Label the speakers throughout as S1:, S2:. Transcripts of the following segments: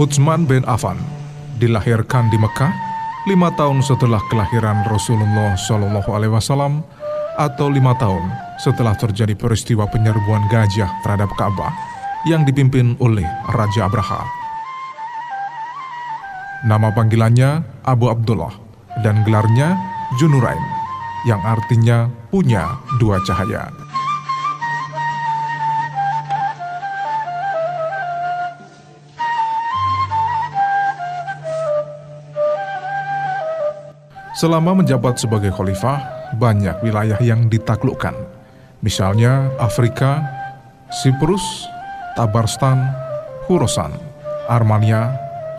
S1: Utsman bin Affan dilahirkan di Mekah lima tahun setelah kelahiran Rasulullah Shallallahu Alaihi Wasallam atau lima tahun setelah terjadi peristiwa penyerbuan gajah terhadap Ka'bah yang dipimpin oleh Raja Abraha. Nama panggilannya Abu Abdullah dan gelarnya Junurain yang artinya punya dua cahaya. Selama menjabat sebagai khalifah, banyak wilayah yang ditaklukkan. Misalnya Afrika, Siprus, Tabarstan, Hurosan, Armania,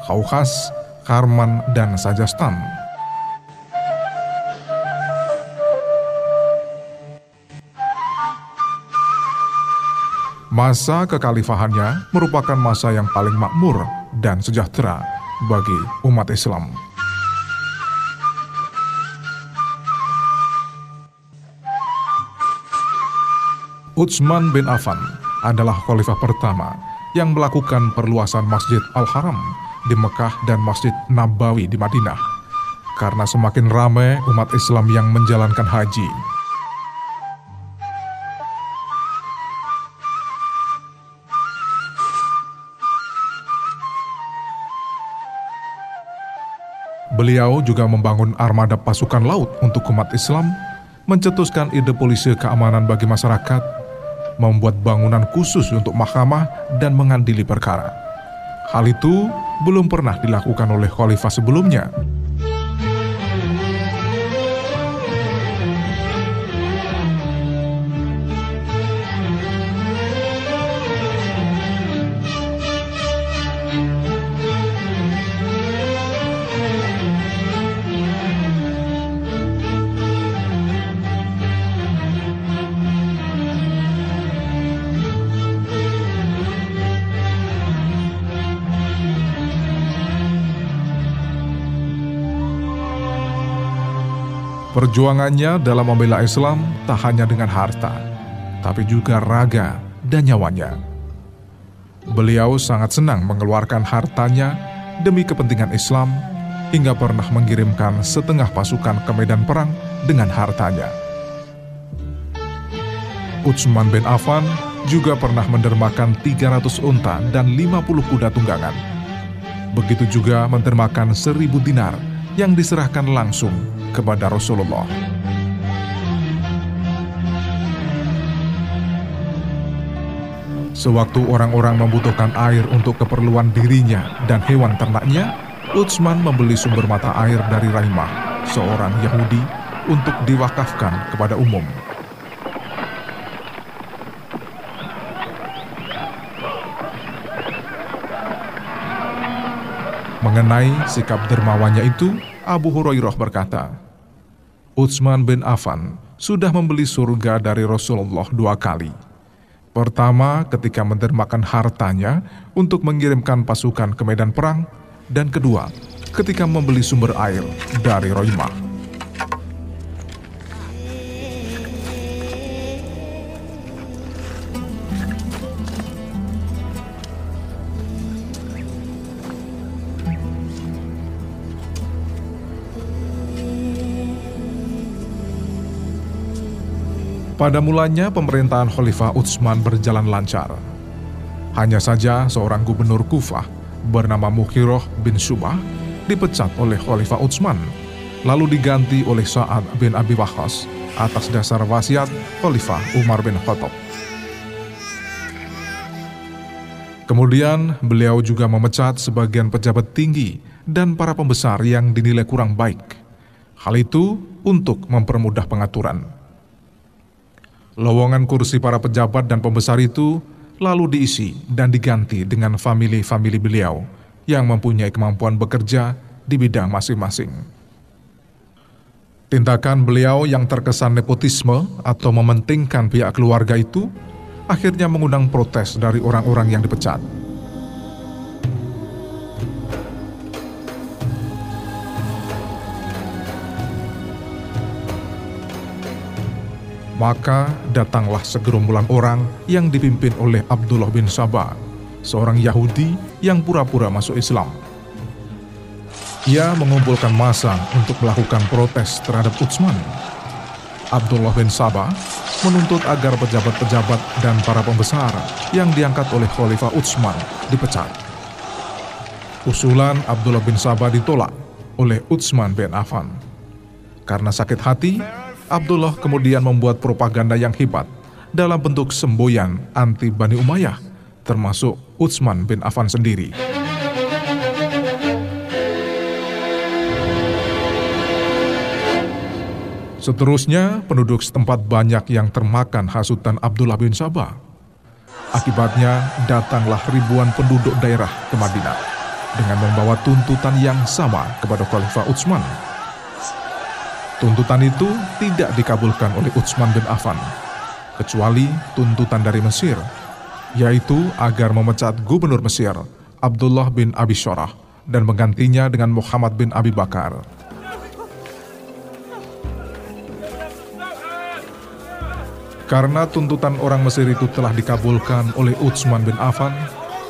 S1: Kaukas, Karman, dan Sajastan. Masa kekhalifahannya merupakan masa yang paling makmur dan sejahtera bagi umat Islam. Utsman bin Affan adalah khalifah pertama yang melakukan perluasan Masjid Al-Haram di Mekah dan Masjid Nabawi di Madinah. Karena semakin ramai umat Islam yang menjalankan haji. Beliau juga membangun armada pasukan laut untuk umat Islam, mencetuskan ide polisi keamanan bagi masyarakat, membuat bangunan khusus untuk mahkamah dan mengadili perkara. Hal itu belum pernah dilakukan oleh khalifah sebelumnya. Perjuangannya dalam membela Islam tak hanya dengan harta, tapi juga raga dan nyawanya. Beliau sangat senang mengeluarkan hartanya demi kepentingan Islam hingga pernah mengirimkan setengah pasukan ke medan perang dengan hartanya. Utsman bin Affan juga pernah mendermakan 300 unta dan 50 kuda tunggangan. Begitu juga mendermakan 1000 dinar yang diserahkan langsung kepada Rasulullah. Sewaktu orang-orang membutuhkan air untuk keperluan dirinya dan hewan ternaknya, Utsman membeli sumber mata air dari Raimah, seorang Yahudi, untuk diwakafkan kepada umum. Mengenai sikap dermawannya itu, Abu Hurairah berkata, Utsman bin Affan sudah membeli surga dari Rasulullah dua kali. Pertama ketika mendermakan hartanya untuk mengirimkan pasukan ke medan perang, dan kedua ketika membeli sumber air dari Roimah. Pada mulanya pemerintahan Khalifah Utsman berjalan lancar. Hanya saja seorang gubernur Kufah bernama Mukhiroh bin Subah dipecat oleh Khalifah Utsman, lalu diganti oleh Sa'ad bin Abi Waqqas atas dasar wasiat Khalifah Umar bin Khattab. Kemudian beliau juga memecat sebagian pejabat tinggi dan para pembesar yang dinilai kurang baik. Hal itu untuk mempermudah pengaturan. Lowongan kursi para pejabat dan pembesar itu lalu diisi dan diganti dengan famili-famili beliau yang mempunyai kemampuan bekerja di bidang masing-masing. Tindakan beliau yang terkesan nepotisme atau mementingkan pihak keluarga itu akhirnya mengundang protes dari orang-orang yang dipecat. Maka datanglah segerombolan orang yang dipimpin oleh Abdullah bin Sabah seorang Yahudi yang pura-pura masuk Islam. Ia mengumpulkan massa untuk melakukan protes terhadap Utsman. Abdullah bin Sabah menuntut agar pejabat-pejabat dan para pembesar yang diangkat oleh Khalifah Utsman dipecat. Usulan Abdullah bin Sabah ditolak oleh Utsman bin Affan. Karena sakit hati, Abdullah kemudian membuat propaganda yang hebat dalam bentuk semboyan anti Bani Umayyah, termasuk Utsman bin Affan sendiri. Seterusnya, penduduk setempat banyak yang termakan hasutan Abdullah bin Sabah. Akibatnya, datanglah ribuan penduduk daerah ke Madinah dengan membawa tuntutan yang sama kepada Khalifah Utsman Tuntutan itu tidak dikabulkan oleh Utsman bin Affan, kecuali tuntutan dari Mesir, yaitu agar memecat gubernur Mesir, Abdullah bin Abi Shorah, dan menggantinya dengan Muhammad bin Abi Bakar. Karena tuntutan orang Mesir itu telah dikabulkan oleh Utsman bin Affan,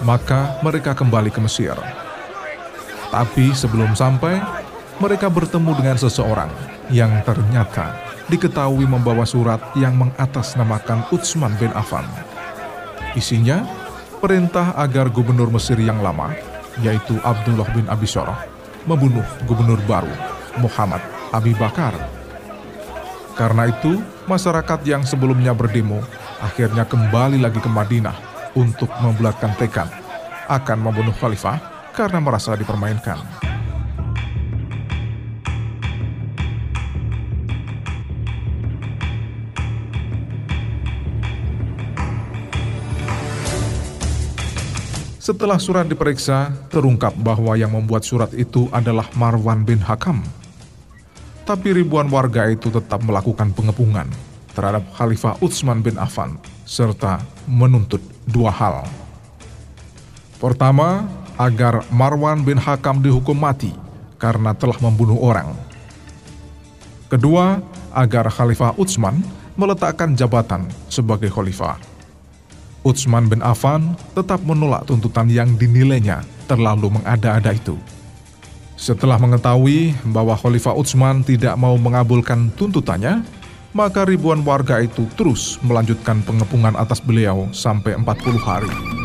S1: maka mereka kembali ke Mesir. Tapi sebelum sampai, mereka bertemu dengan seseorang yang ternyata diketahui membawa surat yang mengatasnamakan Utsman bin Affan. Isinya, perintah agar gubernur Mesir yang lama, yaitu Abdullah bin Abi Syarah, membunuh gubernur baru, Muhammad Abi Bakar. Karena itu, masyarakat yang sebelumnya berdemo akhirnya kembali lagi ke Madinah untuk membulatkan tekad akan membunuh khalifah karena merasa dipermainkan. Setelah surat diperiksa, terungkap bahwa yang membuat surat itu adalah Marwan bin Hakam. Tapi ribuan warga itu tetap melakukan pengepungan terhadap Khalifah Utsman bin Affan serta menuntut dua hal. Pertama, agar Marwan bin Hakam dihukum mati karena telah membunuh orang. Kedua, agar Khalifah Utsman meletakkan jabatan sebagai khalifah. Utsman bin Affan tetap menolak tuntutan yang dinilainya terlalu mengada-ada itu. Setelah mengetahui bahwa Khalifah Utsman tidak mau mengabulkan tuntutannya, maka ribuan warga itu terus melanjutkan pengepungan atas beliau sampai 40 hari.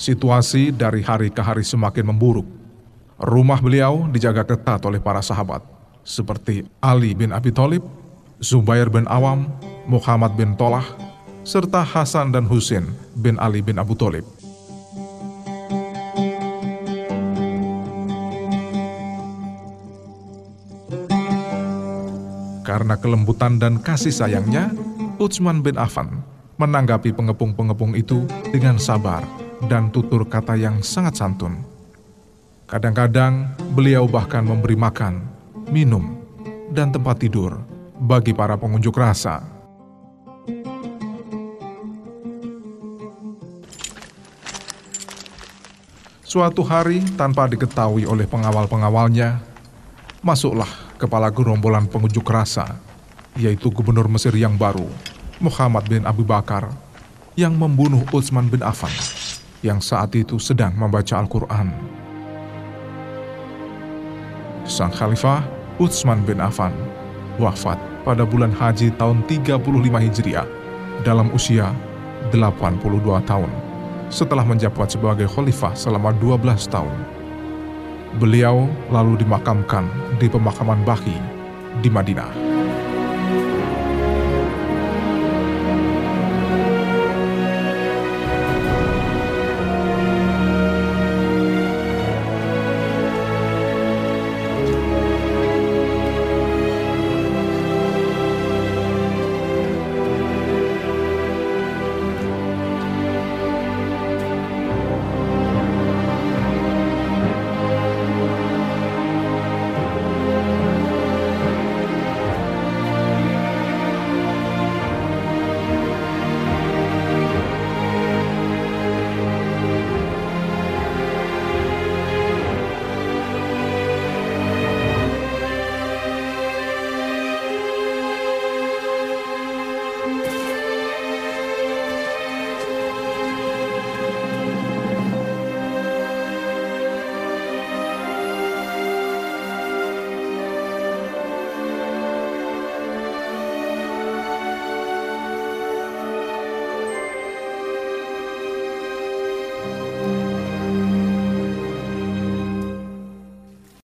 S1: Situasi dari hari ke hari semakin memburuk. Rumah beliau dijaga ketat oleh para sahabat, seperti Ali bin Abi Thalib, Zubair bin Awam, Muhammad bin Tolah, serta Hasan dan Husin bin Ali bin Abu Thalib. Karena kelembutan dan kasih sayangnya, Utsman bin Affan menanggapi pengepung-pengepung itu dengan sabar dan tutur kata yang sangat santun. Kadang-kadang beliau bahkan memberi makan, minum, dan tempat tidur bagi para pengunjuk rasa. Suatu hari, tanpa diketahui oleh pengawal-pengawalnya, masuklah kepala gerombolan pengunjuk rasa, yaitu gubernur Mesir yang baru, Muhammad bin Abu Bakar, yang membunuh Utsman bin Affan yang saat itu sedang membaca Al-Quran. Sang Khalifah Utsman bin Affan wafat pada bulan Haji tahun 35 Hijriah dalam usia 82 tahun setelah menjabat sebagai khalifah selama 12 tahun. Beliau lalu dimakamkan di pemakaman Baki di Madinah.